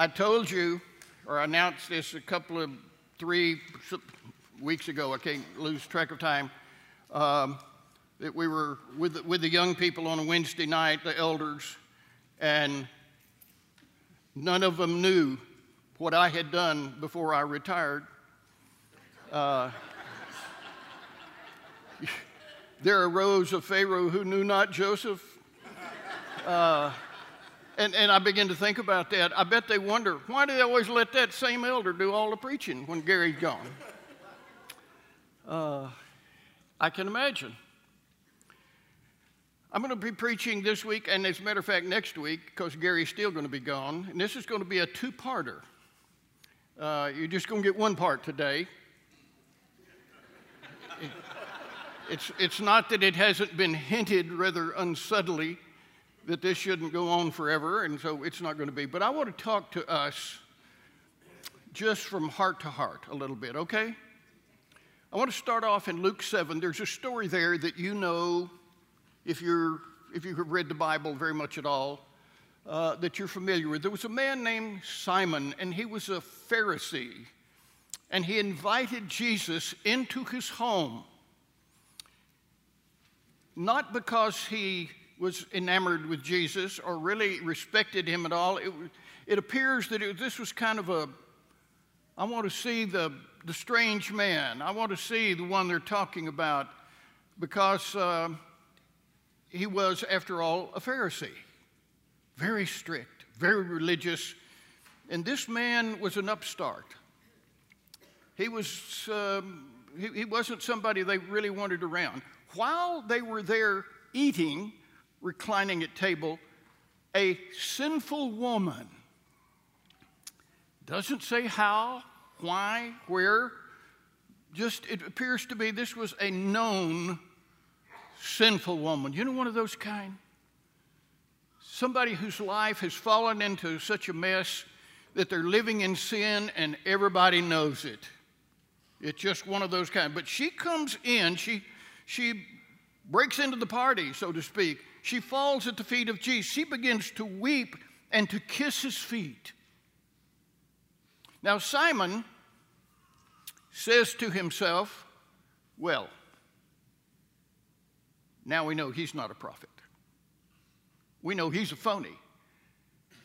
I told you, or announced this a couple of three weeks ago, I can't lose track of time, um, that we were with, with the young people on a Wednesday night, the elders, and none of them knew what I had done before I retired. Uh, there arose a Pharaoh who knew not Joseph. Uh, and, and I begin to think about that. I bet they wonder why do they always let that same elder do all the preaching when Gary's gone? Uh, I can imagine. I'm going to be preaching this week, and as a matter of fact, next week, because Gary's still going to be gone. And this is going to be a two parter. Uh, you're just going to get one part today. it's, it's not that it hasn't been hinted rather unsubtly that this shouldn't go on forever, and so it's not going to be. But I want to talk to us just from heart to heart a little bit, okay? I want to start off in Luke 7. There's a story there that you know if, you're, if you have read the Bible very much at all, uh, that you're familiar with. There was a man named Simon, and he was a Pharisee, and he invited Jesus into his home. Not because he was enamored with Jesus or really respected him at all. It, it appears that it, this was kind of a, I want to see the, the strange man. I want to see the one they're talking about because uh, he was, after all, a Pharisee. Very strict, very religious. And this man was an upstart. He, was, um, he, he wasn't somebody they really wanted around. While they were there eating, reclining at table, a sinful woman. Doesn't say how, why, where. Just it appears to be this was a known sinful woman. You know, one of those kind? Somebody whose life has fallen into such a mess that they're living in sin and everybody knows it. It's just one of those kind. But she comes in, she, she breaks into the party, so to speak, she falls at the feet of Jesus. She begins to weep and to kiss his feet. Now, Simon says to himself, Well, now we know he's not a prophet. We know he's a phony.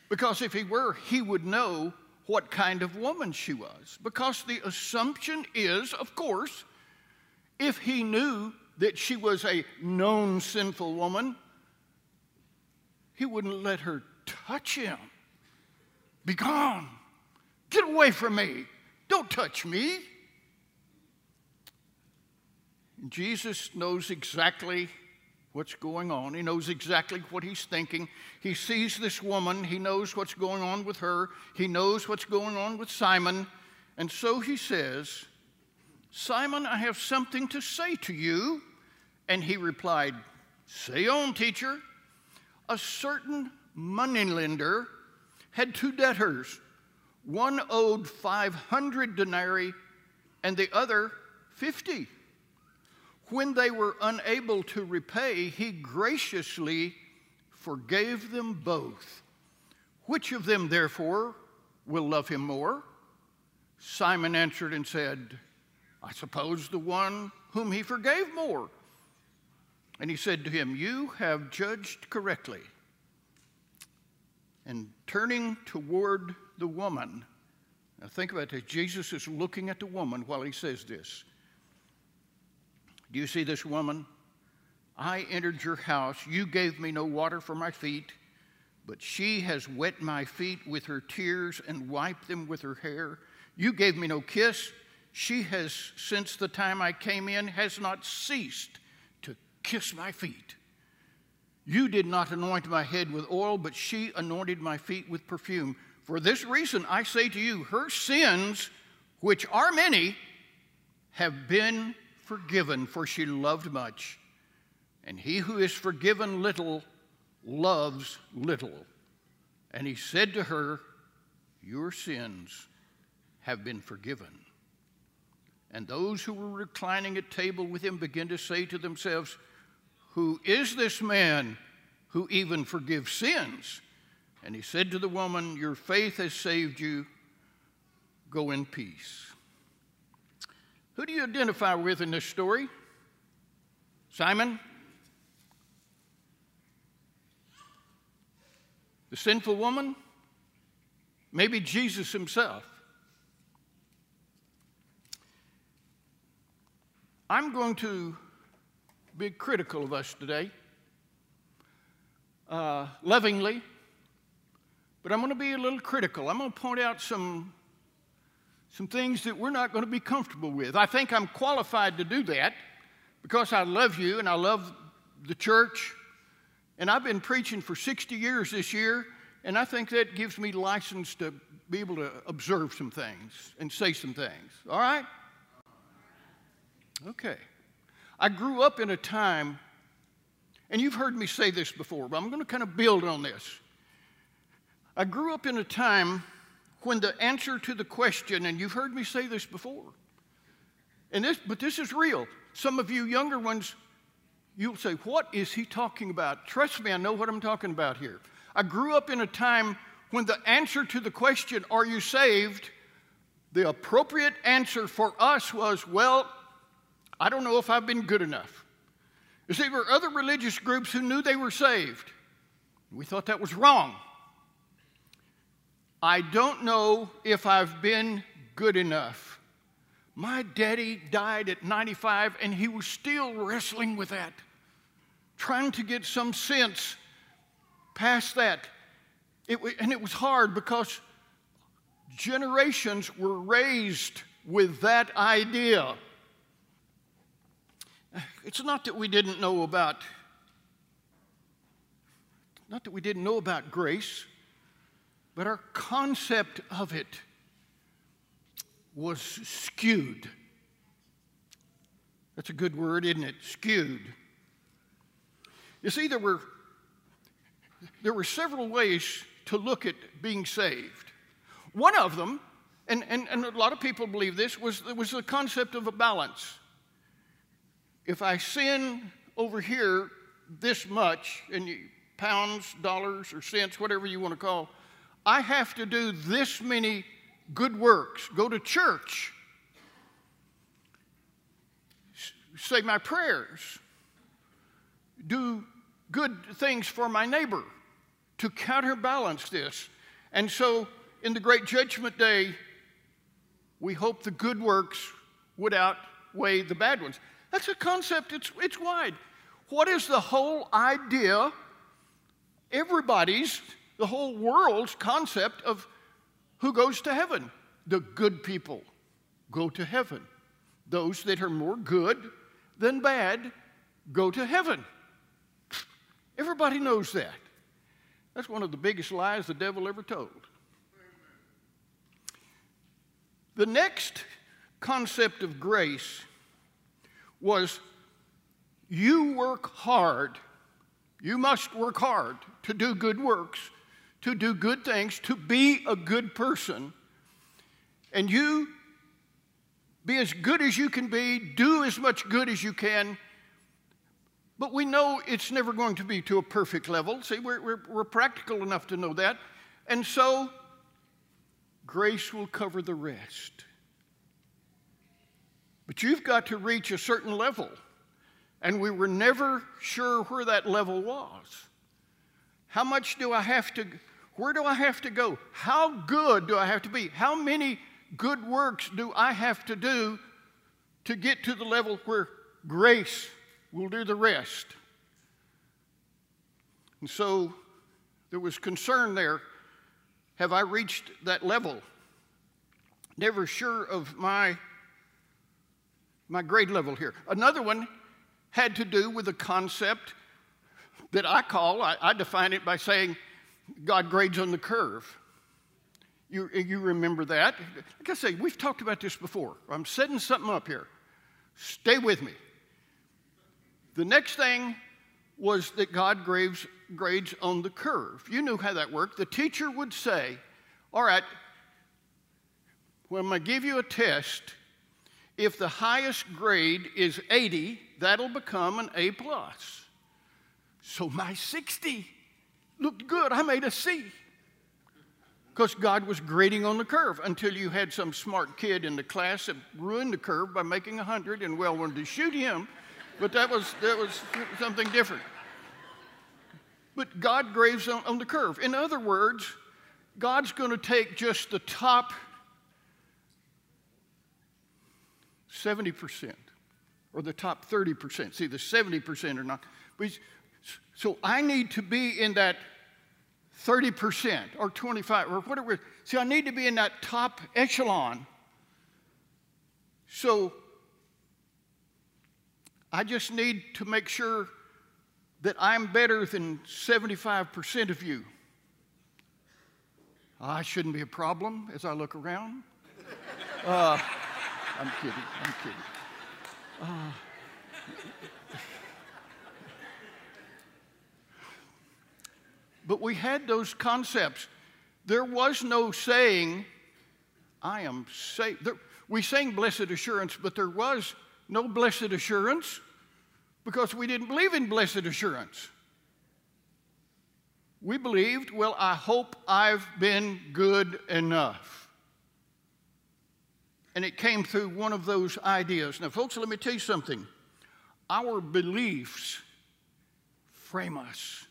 Because if he were, he would know what kind of woman she was. Because the assumption is, of course, if he knew that she was a known sinful woman, he wouldn't let her touch him. Be gone. Get away from me. Don't touch me. Jesus knows exactly what's going on. He knows exactly what he's thinking. He sees this woman. He knows what's going on with her. He knows what's going on with Simon. And so he says, Simon, I have something to say to you. And he replied, Say on, teacher a certain moneylender had two debtors. One owed 500 denarii and the other 50. When they were unable to repay, he graciously forgave them both. Which of them, therefore, will love him more? Simon answered and said, I suppose the one whom he forgave more. And he said to him, You have judged correctly. And turning toward the woman, now think about this. Jesus is looking at the woman while he says this. Do you see this woman? I entered your house. You gave me no water for my feet, but she has wet my feet with her tears and wiped them with her hair. You gave me no kiss. She has, since the time I came in, has not ceased kiss my feet. You did not anoint my head with oil, but she anointed my feet with perfume. For this reason, I say to you, her sins, which are many, have been forgiven, for she loved much. And he who is forgiven little loves little. And he said to her, Your sins have been forgiven. And those who were reclining at table with him began to say to themselves, who is this man who even forgives sins? And he said to the woman, Your faith has saved you. Go in peace. Who do you identify with in this story? Simon? The sinful woman? Maybe Jesus himself. I'm going to be critical of us today, uh, lovingly, but I'm going to be a little critical. I'm going to point out some, some things that we're not going to be comfortable with. I think I'm qualified to do that because I love you and I love the church, and I've been preaching for 60 years this year, and I think that gives me license to be able to observe some things and say some things. All right? Okay. I grew up in a time, and you've heard me say this before, but I'm going to kind of build on this. I grew up in a time when the answer to the question, and you've heard me say this before, and this, but this is real. Some of you younger ones, you'll say, What is he talking about? Trust me, I know what I'm talking about here. I grew up in a time when the answer to the question, Are you saved? the appropriate answer for us was, Well, I don't know if I've been good enough. You see, there were other religious groups who knew they were saved. We thought that was wrong. I don't know if I've been good enough. My daddy died at 95 and he was still wrestling with that, trying to get some sense past that. It, and it was hard because generations were raised with that idea. It's not that we didn't know about not that we didn't know about grace, but our concept of it was skewed. That's a good word, isn't it? Skewed. You see, there were, there were several ways to look at being saved. One of them, and, and, and a lot of people believe this, was, was the concept of a balance if I sin over here this much, in pounds, dollars, or cents, whatever you want to call, I have to do this many good works, go to church, say my prayers, do good things for my neighbor to counterbalance this. And so, in the great judgment day, we hope the good works would outweigh the bad ones. That's a concept, it's, it's wide. What is the whole idea, everybody's, the whole world's concept of who goes to heaven? The good people go to heaven. Those that are more good than bad go to heaven. Everybody knows that. That's one of the biggest lies the devil ever told. The next concept of grace was you work hard. You must work hard to do good works, to do good things, to be a good person. And you be as good as you can be, do as much good as you can. But we know it's never going to be to a perfect level. See, we're, we're, we're practical enough to know that. And so, grace will cover the rest. But you've got to reach a certain level. And we were never sure where that level was. How much do I have to, where do I have to go? How good do I have to be? How many good works do I have to do to get to the level where grace will do the rest? And so there was concern there. Have I reached that level? Never sure of my my grade level here. Another one had to do with a concept that I call, I, I define it by saying, God grades on the curve. You, you remember that? Like I say, we've talked about this before. I'm setting something up here. Stay with me. The next thing was that God grades, grades on the curve. You knew how that worked. The teacher would say, All right, when I give you a test, if the highest grade is 80, that'll become an A plus. So my 60 looked good. I made a C. because God was grading on the curve until you had some smart kid in the class that ruined the curve by making 100 and well wanted to shoot him. But that was, that was something different. But God grades on, on the curve. In other words, God's going to take just the top 70% or the top 30%. See, the 70% or not. So I need to be in that 30% or 25 or whatever. See, I need to be in that top echelon. So I just need to make sure that I'm better than 75% of you. I shouldn't be a problem as I look around. Uh, I'm kidding, I'm kidding. Uh, But we had those concepts. There was no saying, I am saved. We sang blessed assurance, but there was no blessed assurance because we didn't believe in blessed assurance. We believed, well, I hope I've been good enough. And it came through one of those ideas. Now, folks, let me tell you something. Our beliefs frame us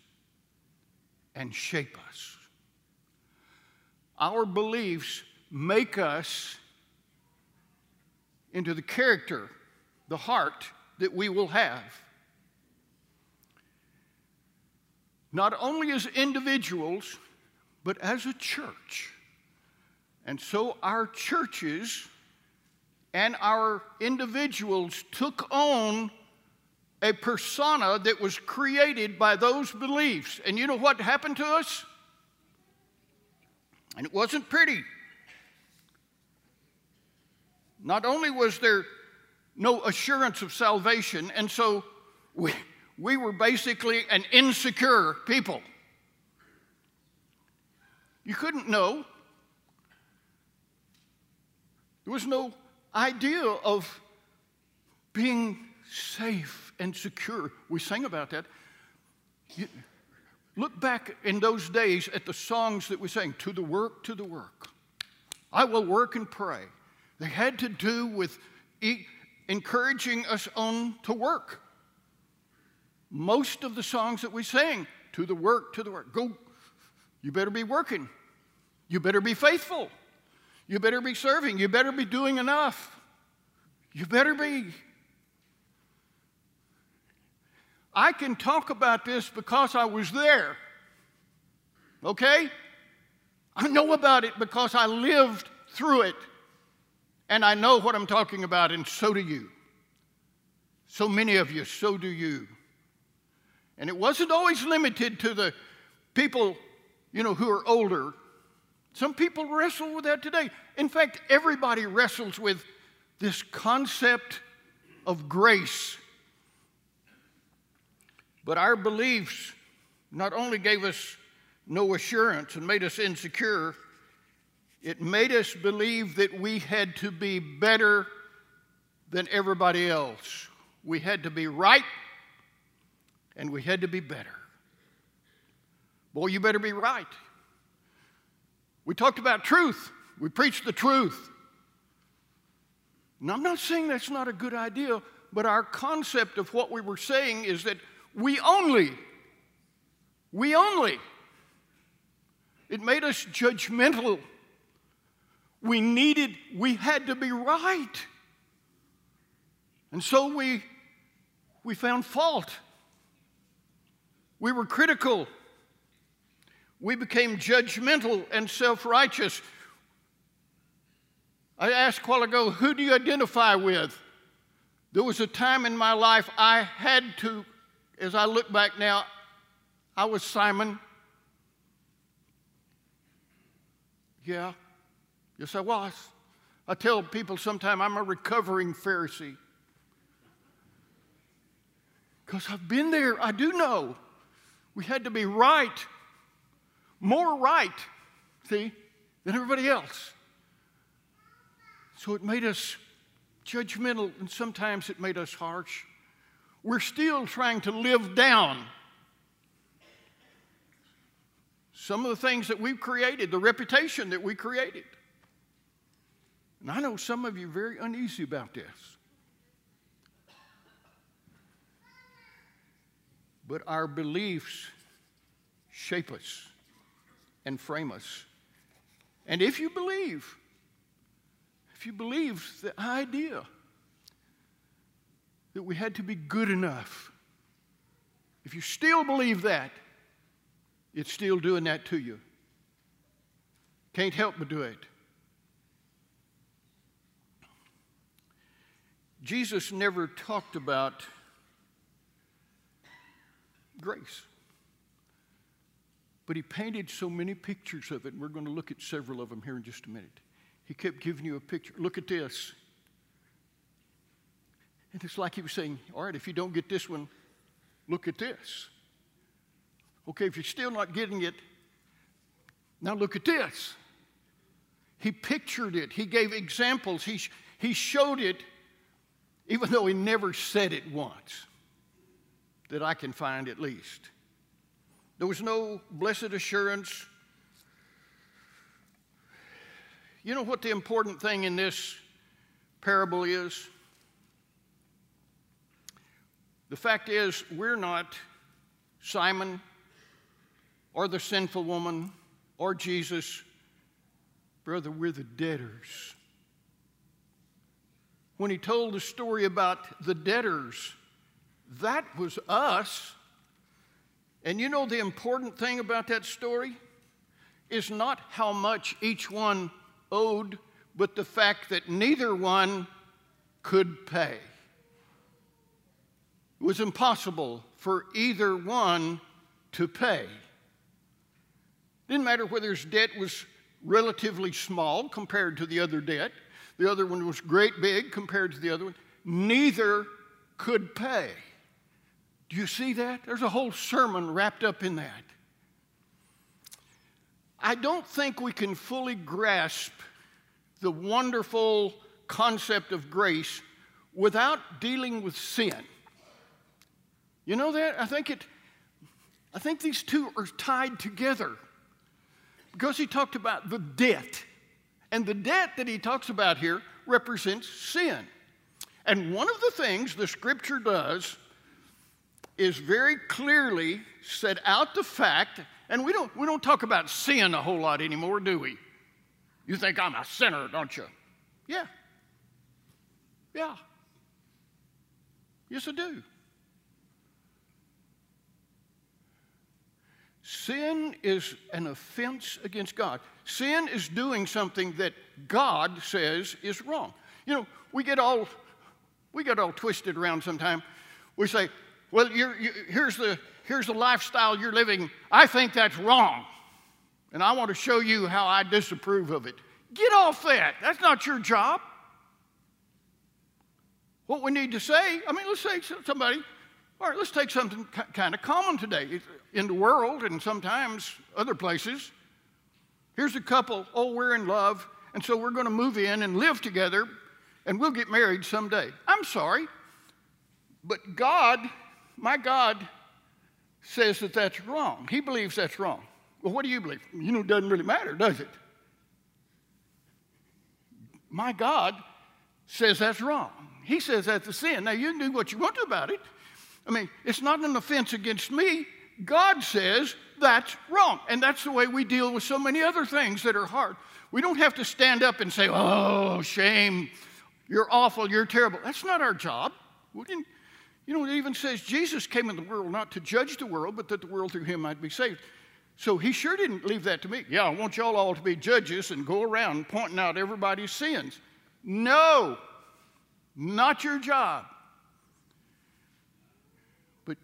and shape us. Our beliefs make us into the character, the heart that we will have. Not only as individuals, but as a church. And so our churches and our individuals took on a persona that was created by those beliefs. And you know what happened to us? And it wasn't pretty. Not only was there no assurance of salvation, and so we, we were basically an insecure people. You couldn't know. There was no idea of being safe and secure. We sang about that. You, look back in those days at the songs that we sang, To the Work, to the Work. I will work and pray. They had to do with e- encouraging us on to work. Most of the songs that we sang, To the Work, to the Work. Go, you better be working. You better be faithful. You better be serving. You better be doing enough. You better be. I can talk about this because I was there. Okay? I know about it because I lived through it. And I know what I'm talking about, and so do you. So many of you, so do you. And it wasn't always limited to the people, you know, who are older. Some people wrestle with that today. In fact, everybody wrestles with this concept of grace but our beliefs not only gave us no assurance and made us insecure, it made us believe that we had to be better than everybody else. We had to be right and we had to be better. Boy, you better be right. We talked about truth, we preached the truth. And I'm not saying that's not a good idea, but our concept of what we were saying is that we only, we only. It made us judgmental. We needed, we had to be right. And so we, we found fault. We were critical. We became judgmental and self righteous. I asked a while ago, who do you identify with? There was a time in my life I had to as I look back now, I was Simon. Yeah, yes, I was. I tell people sometimes I'm a recovering Pharisee. Because I've been there, I do know. We had to be right, more right, see, than everybody else. So it made us judgmental, and sometimes it made us harsh we're still trying to live down some of the things that we've created, the reputation that we created. And I know some of you are very uneasy about this. But our beliefs shape us and frame us. And if you believe, if you believe the idea that we had to be good enough, if you still believe that, it's still doing that to you. Can't help but do it. Jesus never talked about grace. But he painted so many pictures of it, and we're going to look at several of them here in just a minute. He kept giving you a picture. Look at this. And it's like he was saying, All right, if you don't get this one, look at this. Okay, if you're still not getting it, now look at this. He pictured it, he gave examples, he, he showed it, even though he never said it once, that I can find at least. There was no blessed assurance. You know what the important thing in this parable is? The fact is, we're not Simon or the sinful woman or Jesus. Brother, we're the debtors. When he told the story about the debtors, that was us. And you know the important thing about that story is not how much each one owed, but the fact that neither one could pay. It was impossible for either one to pay. Didn't matter whether his debt was relatively small compared to the other debt, the other one was great big compared to the other one. Neither could pay. Do you see that? There's a whole sermon wrapped up in that. I don't think we can fully grasp the wonderful concept of grace without dealing with sin. You know that? I think it I think these two are tied together. Because he talked about the debt. And the debt that he talks about here represents sin. And one of the things the scripture does is very clearly set out the fact, and we don't, we don't talk about sin a whole lot anymore, do we? You think I'm a sinner, don't you? Yeah. Yeah. Yes, I do. Sin is an offense against God. Sin is doing something that God says is wrong. You know, we get all we get all twisted around sometime. We say, "Well, you, here's the here's the lifestyle you're living. I think that's wrong, and I want to show you how I disapprove of it." Get off that. That's not your job. What we need to say, I mean, let's say somebody all right, let's take something kind of common today in the world and sometimes other places. Here's a couple, oh, we're in love, and so we're going to move in and live together, and we'll get married someday. I'm sorry, but God, my God, says that that's wrong. He believes that's wrong. Well, what do you believe? You know, it doesn't really matter, does it? My God says that's wrong. He says that's a sin. Now, you can do what you want to about it. I mean, it's not an offense against me. God says that's wrong. And that's the way we deal with so many other things that are hard. We don't have to stand up and say, oh, shame, you're awful, you're terrible. That's not our job. You know, it even says Jesus came in the world not to judge the world, but that the world through him might be saved. So he sure didn't leave that to me. Yeah, I want y'all all to be judges and go around pointing out everybody's sins. No, not your job. But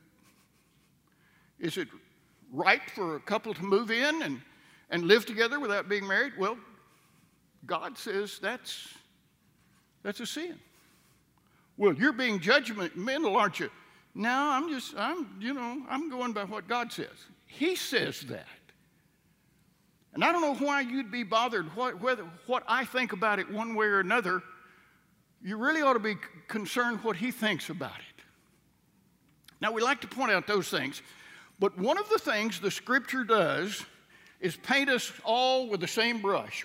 is it right for a couple to move in and, and live together without being married? Well, God says that's, that's a sin. Well, you're being judgmental, aren't you? No, I'm just, I'm, you know, I'm going by what God says. He says that. And I don't know why you'd be bothered what, whether, what I think about it one way or another. You really ought to be concerned what He thinks about it. Now, we like to point out those things but one of the things the scripture does is paint us all with the same brush.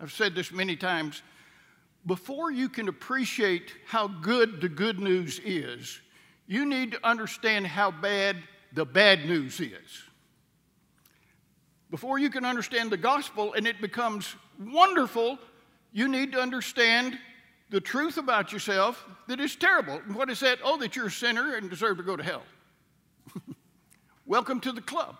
I've said this many times. Before you can appreciate how good the good news is, you need to understand how bad the bad news is. Before you can understand the gospel and it becomes wonderful, you need to understand the truth about yourself that is terrible. And what is that? Oh, that you're a sinner and deserve to go to hell. Welcome to the club.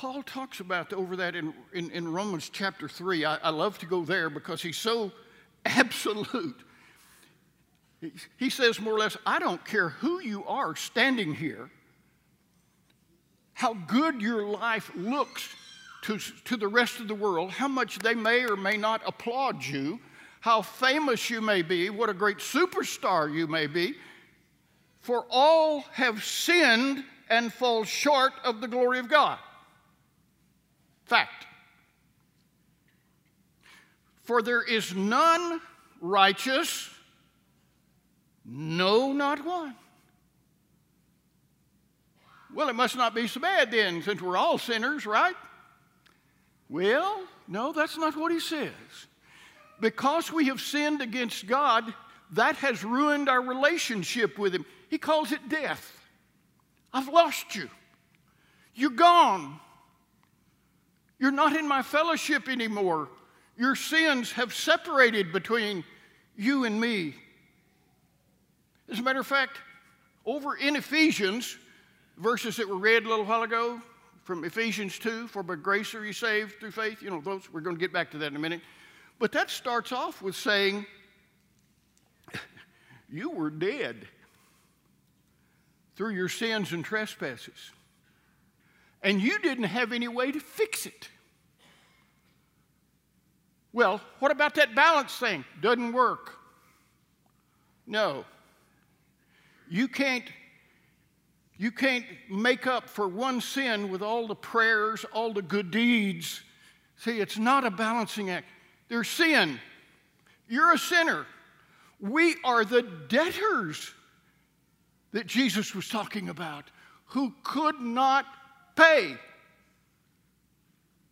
Paul talks about over that in, in, in Romans chapter 3. I, I, love to go there because he's so absolute. He, he says, more or less, I don't care who you are standing here, how good your life looks to, to the rest of the world, how much they may or may not applaud you, how famous you may be, what a great superstar you may be. For all have sinned and fall short of the glory of God. Fact. For there is none righteous, no, not one. Well, it must not be so bad then, since we're all sinners, right? Well, no, that's not what he says. Because we have sinned against God, that has ruined our relationship with him. He calls it death. I've lost you. You're gone. You're not in my fellowship anymore. Your sins have separated between you and me. As a matter of fact, over in Ephesians, verses that were read a little while ago from Ephesians 2, for by grace are you saved through faith. You know, those, we're going to get back to that in a minute. But that starts off with saying, You were dead through your sins and trespasses and you didn't have any way to fix it. Well, what about that balance thing? Doesn't work. No. You can't you can't make up for one sin with all the prayers, all the good deeds. See, it's not a balancing act. There's sin. You're a sinner. We are the debtors that Jesus was talking about who could not pay.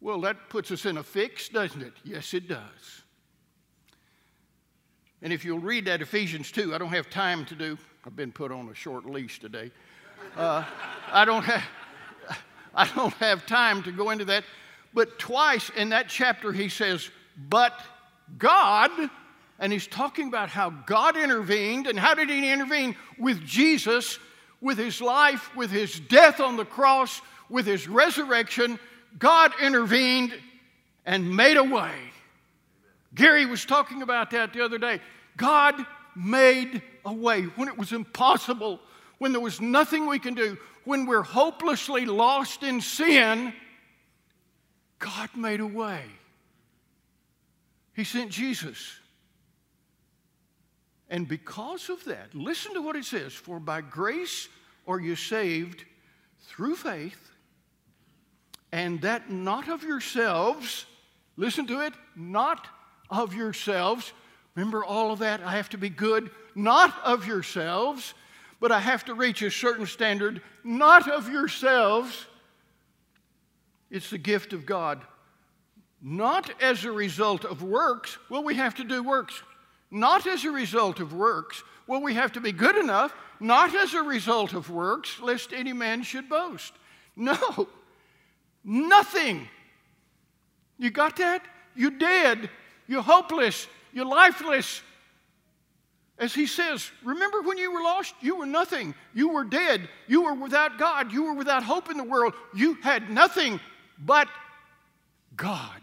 Well, that puts us in a fix, doesn't it? Yes, it does. And if you'll read that Ephesians 2, I don't have time to do, I've been put on a short leash today. Uh, I, don't have, I don't have time to go into that. But twice in that chapter, he says, But God, and he's talking about how God intervened. And how did he intervene? With Jesus, with his life, with his death on the cross, with his resurrection, God intervened and made a way. Gary was talking about that the other day. God made a way when it was impossible, when there was nothing we can do, when we're hopelessly lost in sin. God made a way. He sent Jesus. And because of that, listen to what it says For by grace are you saved through faith, and that not of yourselves, listen to it, not of yourselves. Remember all of that? I have to be good, not of yourselves, but I have to reach a certain standard, not of yourselves. It's the gift of God. Not as a result of works. Well, we have to do works. Not as a result of works. Well, we have to be good enough. Not as a result of works, lest any man should boast. No, Nothing. You got that? You're dead. You're hopeless. You're lifeless. As he says, remember when you were lost? You were nothing. You were dead. You were without God. You were without hope in the world. You had nothing but God.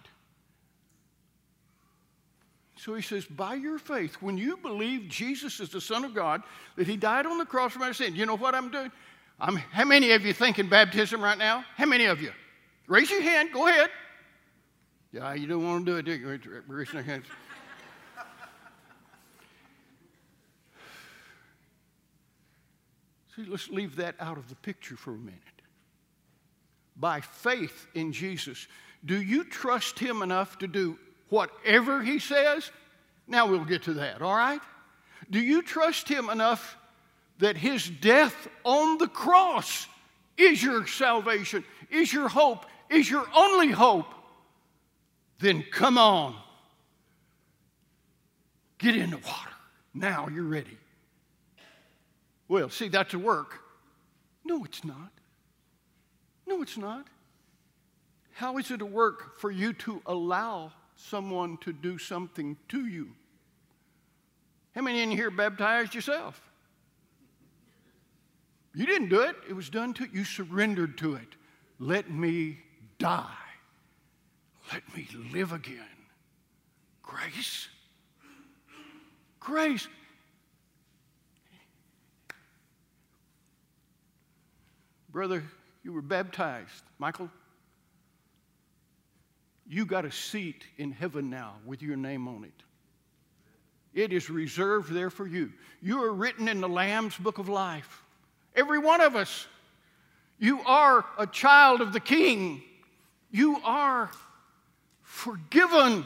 So he says, by your faith, when you believe Jesus is the Son of God, that he died on the cross for my sin, you know what I'm doing? I'm, how many of you thinking baptism right now? How many of you? Raise your hand. Go ahead. Yeah, you don't want to do it, do you? Raise your hand. See, let's leave that out of the picture for a minute. By faith in Jesus, do you trust Him enough to do whatever He says? Now we'll get to that, all right? Do you trust Him enough that his death on the cross is your salvation, is your hope, is your only hope, then come on. Get in the water. Now you're ready. Well, see, that's a work. No, it's not. No, it's not. How is it a work for you to allow someone to do something to you? How many in here baptized yourself? You didn't do it, it was done to you. You surrendered to it. Let me die. Let me live again. Grace. Grace. Brother, you were baptized. Michael, you got a seat in heaven now with your name on it. It is reserved there for you. You are written in the Lamb's book of life. Every one of us. You are a child of the King. You are forgiven.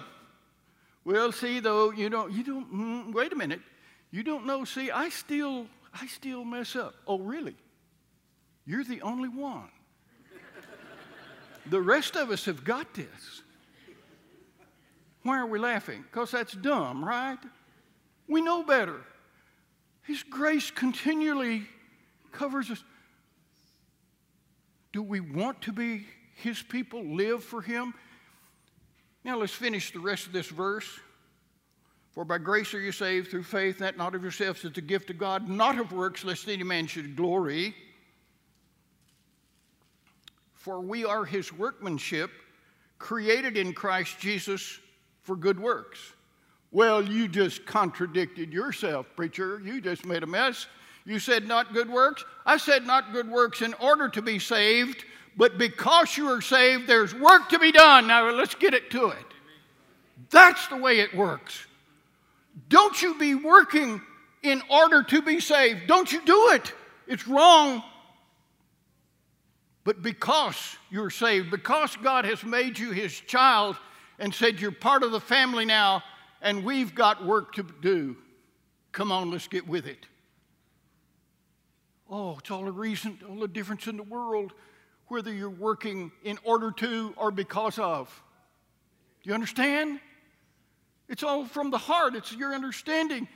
Well, see, though, you don't, you don't, mm, wait a minute. You don't know, see, I still, I still mess up. Oh, really? You're the only one. the rest of us have got this. Why are we laughing? Because that's dumb, right? We know better. His grace continually covers us. Do we want to be His people, live for Him? Now let's finish the rest of this verse. For by grace are you saved through faith, that not of yourselves, it's a gift of God, not of works, lest any man should glory. For we are his workmanship, created in Christ Jesus for good works. Well, you just contradicted yourself, preacher. You just made a mess. You said not good works. I said not good works in order to be saved, but because you are saved, there's work to be done. Now let's get it to it. That's the way it works. Don't you be working in order to be saved. Don't you do it. It's wrong. But because you're saved, because God has made you his child and said you're part of the family now, and we've got work to do, come on, let's get with it. Oh, it's all the reason, all the difference in the world, whether you're working in order to or because of. Do you understand? It's all from the heart, it's your understanding.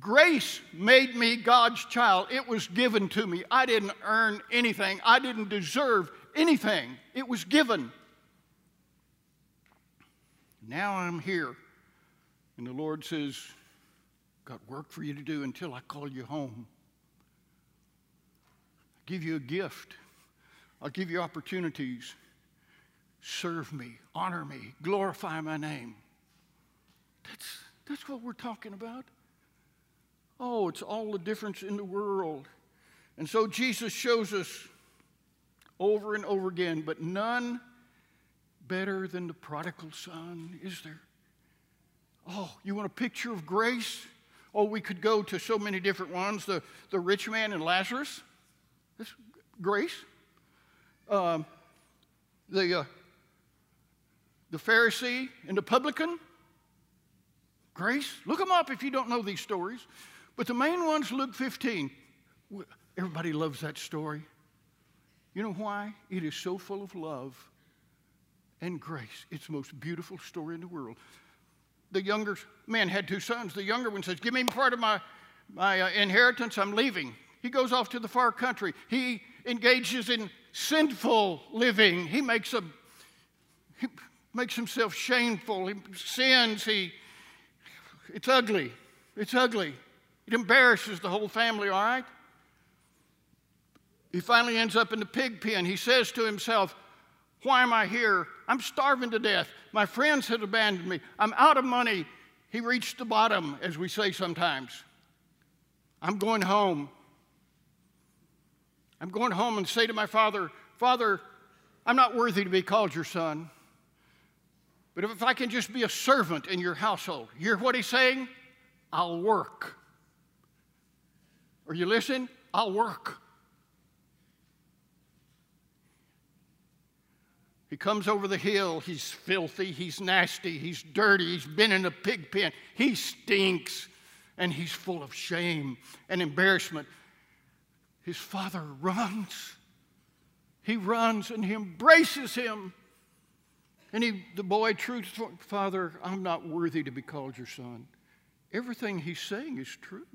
Grace made me God's child. It was given to me. I didn't earn anything, I didn't deserve anything. It was given. Now I'm here. And the Lord says, Got work for you to do until I call you home. I'll give you a gift, I'll give you opportunities. Serve me, honor me, glorify my name. That's, that's what we're talking about. Oh, it's all the difference in the world. And so Jesus shows us over and over again, but none better than the prodigal son, is there? Oh, you want a picture of grace? Oh, we could go to so many different ones the, the rich man and Lazarus. That's grace. Um, the, uh, the Pharisee and the publican. Grace. Look them up if you don't know these stories. But the main one's Luke 15. Everybody loves that story. You know why? It is so full of love and grace. It's the most beautiful story in the world. The younger man had two sons. The younger one says, Give me part of my, my uh, inheritance. I'm leaving. He goes off to the far country. He engages in sinful living. He makes, a, he makes himself shameful. He sins. He, it's ugly. It's ugly. It embarrasses the whole family, all right? He finally ends up in the pig pen. He says to himself, Why am I here? I'm starving to death. My friends have abandoned me. I'm out of money. He reached the bottom, as we say sometimes. I'm going home. I'm going home and say to my father, Father, I'm not worthy to be called your son. But if I can just be a servant in your household, you hear what he's saying? I'll work. Are you listening? I'll work. He comes over the hill. He's filthy. He's nasty. He's dirty. He's been in a pig pen. He stinks. And he's full of shame and embarrassment. His father runs. He runs and he embraces him. And he, the boy, true father, I'm not worthy to be called your son. Everything he's saying is true.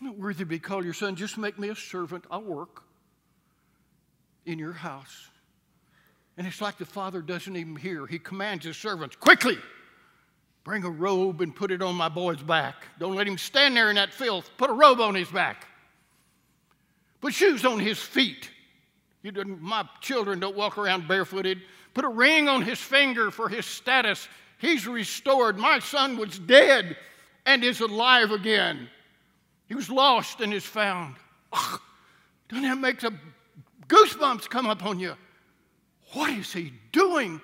I'm not worthy to be called your son. Just make me a servant. I'll work in your house. And it's like the father doesn't even hear. He commands his servants, quickly, bring a robe and put it on my boy's back. Don't let him stand there in that filth. Put a robe on his back. Put shoes on his feet. My children don't walk around barefooted. Put a ring on his finger for his status. He's restored. My son was dead and is alive again. He was lost and is found. Ugh, doesn't that make the goosebumps come up on you? What is he doing?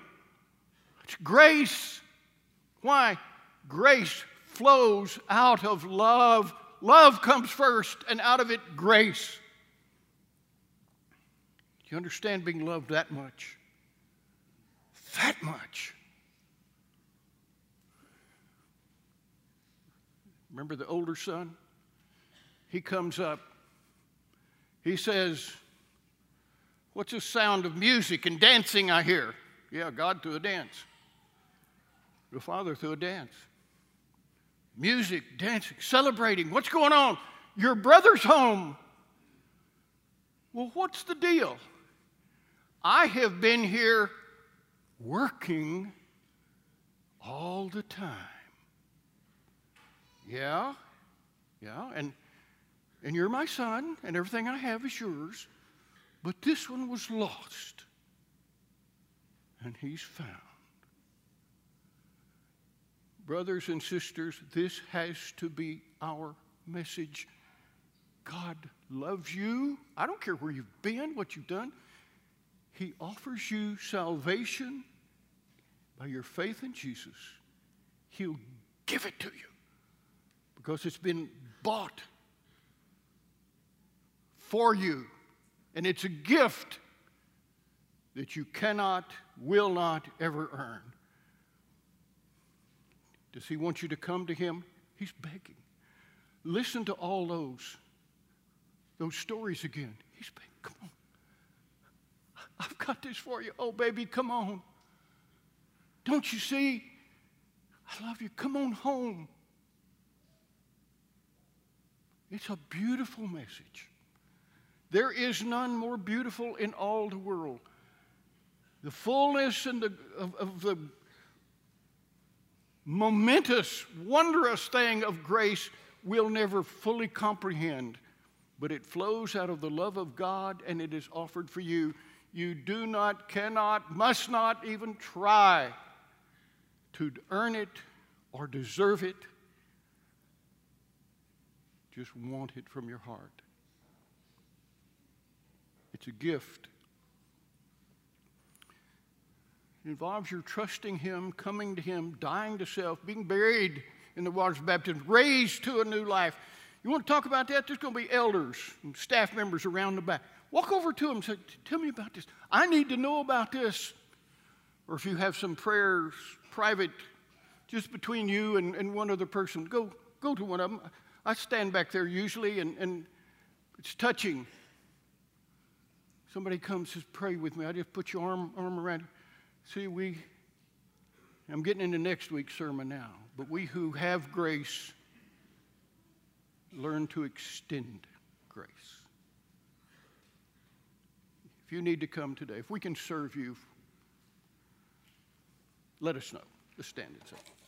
It's grace. Why? Grace flows out of love. Love comes first, and out of it, grace. Do you understand being loved that much? That much. Remember the older son? He comes up. He says, What's the sound of music and dancing I hear? Yeah, God to a dance. The Father threw a dance. Music, dancing, celebrating. What's going on? Your brother's home. Well, what's the deal? I have been here working all the time. Yeah, yeah, and, and you're my son, and everything I have is yours. But this one was lost, and he's found. Brothers and sisters, this has to be our message. God loves you. I don't care where you've been, what you've done. He offers you salvation by your faith in Jesus. He'll give it to you because it's been bought for you. And it's a gift that you cannot, will not ever earn. Does he want you to come to him? He's begging. Listen to all those, those stories again. He's begging, come on. I've got this for you. Oh, baby, come on. Don't you see? I love you. Come on home. It's a beautiful message. There is none more beautiful in all the world. The fullness and the, of, of the momentous, wondrous thing of grace we'll never fully comprehend, but it flows out of the love of God and it is offered for you. You do not, cannot, must not even try to earn it or deserve it. Just want it from your heart. It's a gift. It involves your trusting Him, coming to Him, dying to self, being buried in the waters of baptism, raised to a new life. You want to talk about that? There's going to be elders and staff members around the back. Walk over to them and say, Tell me about this. I need to know about this. Or if you have some prayers, private, just between you and, and one other person, go, go to one of them. I stand back there usually, and, and it's touching. Somebody comes, says, pray with me. I just put your arm, arm around you. See, we, I'm getting into next week's sermon now, but we who have grace learn to extend grace. If you need to come today, if we can serve you, let us know. Let's stand and say.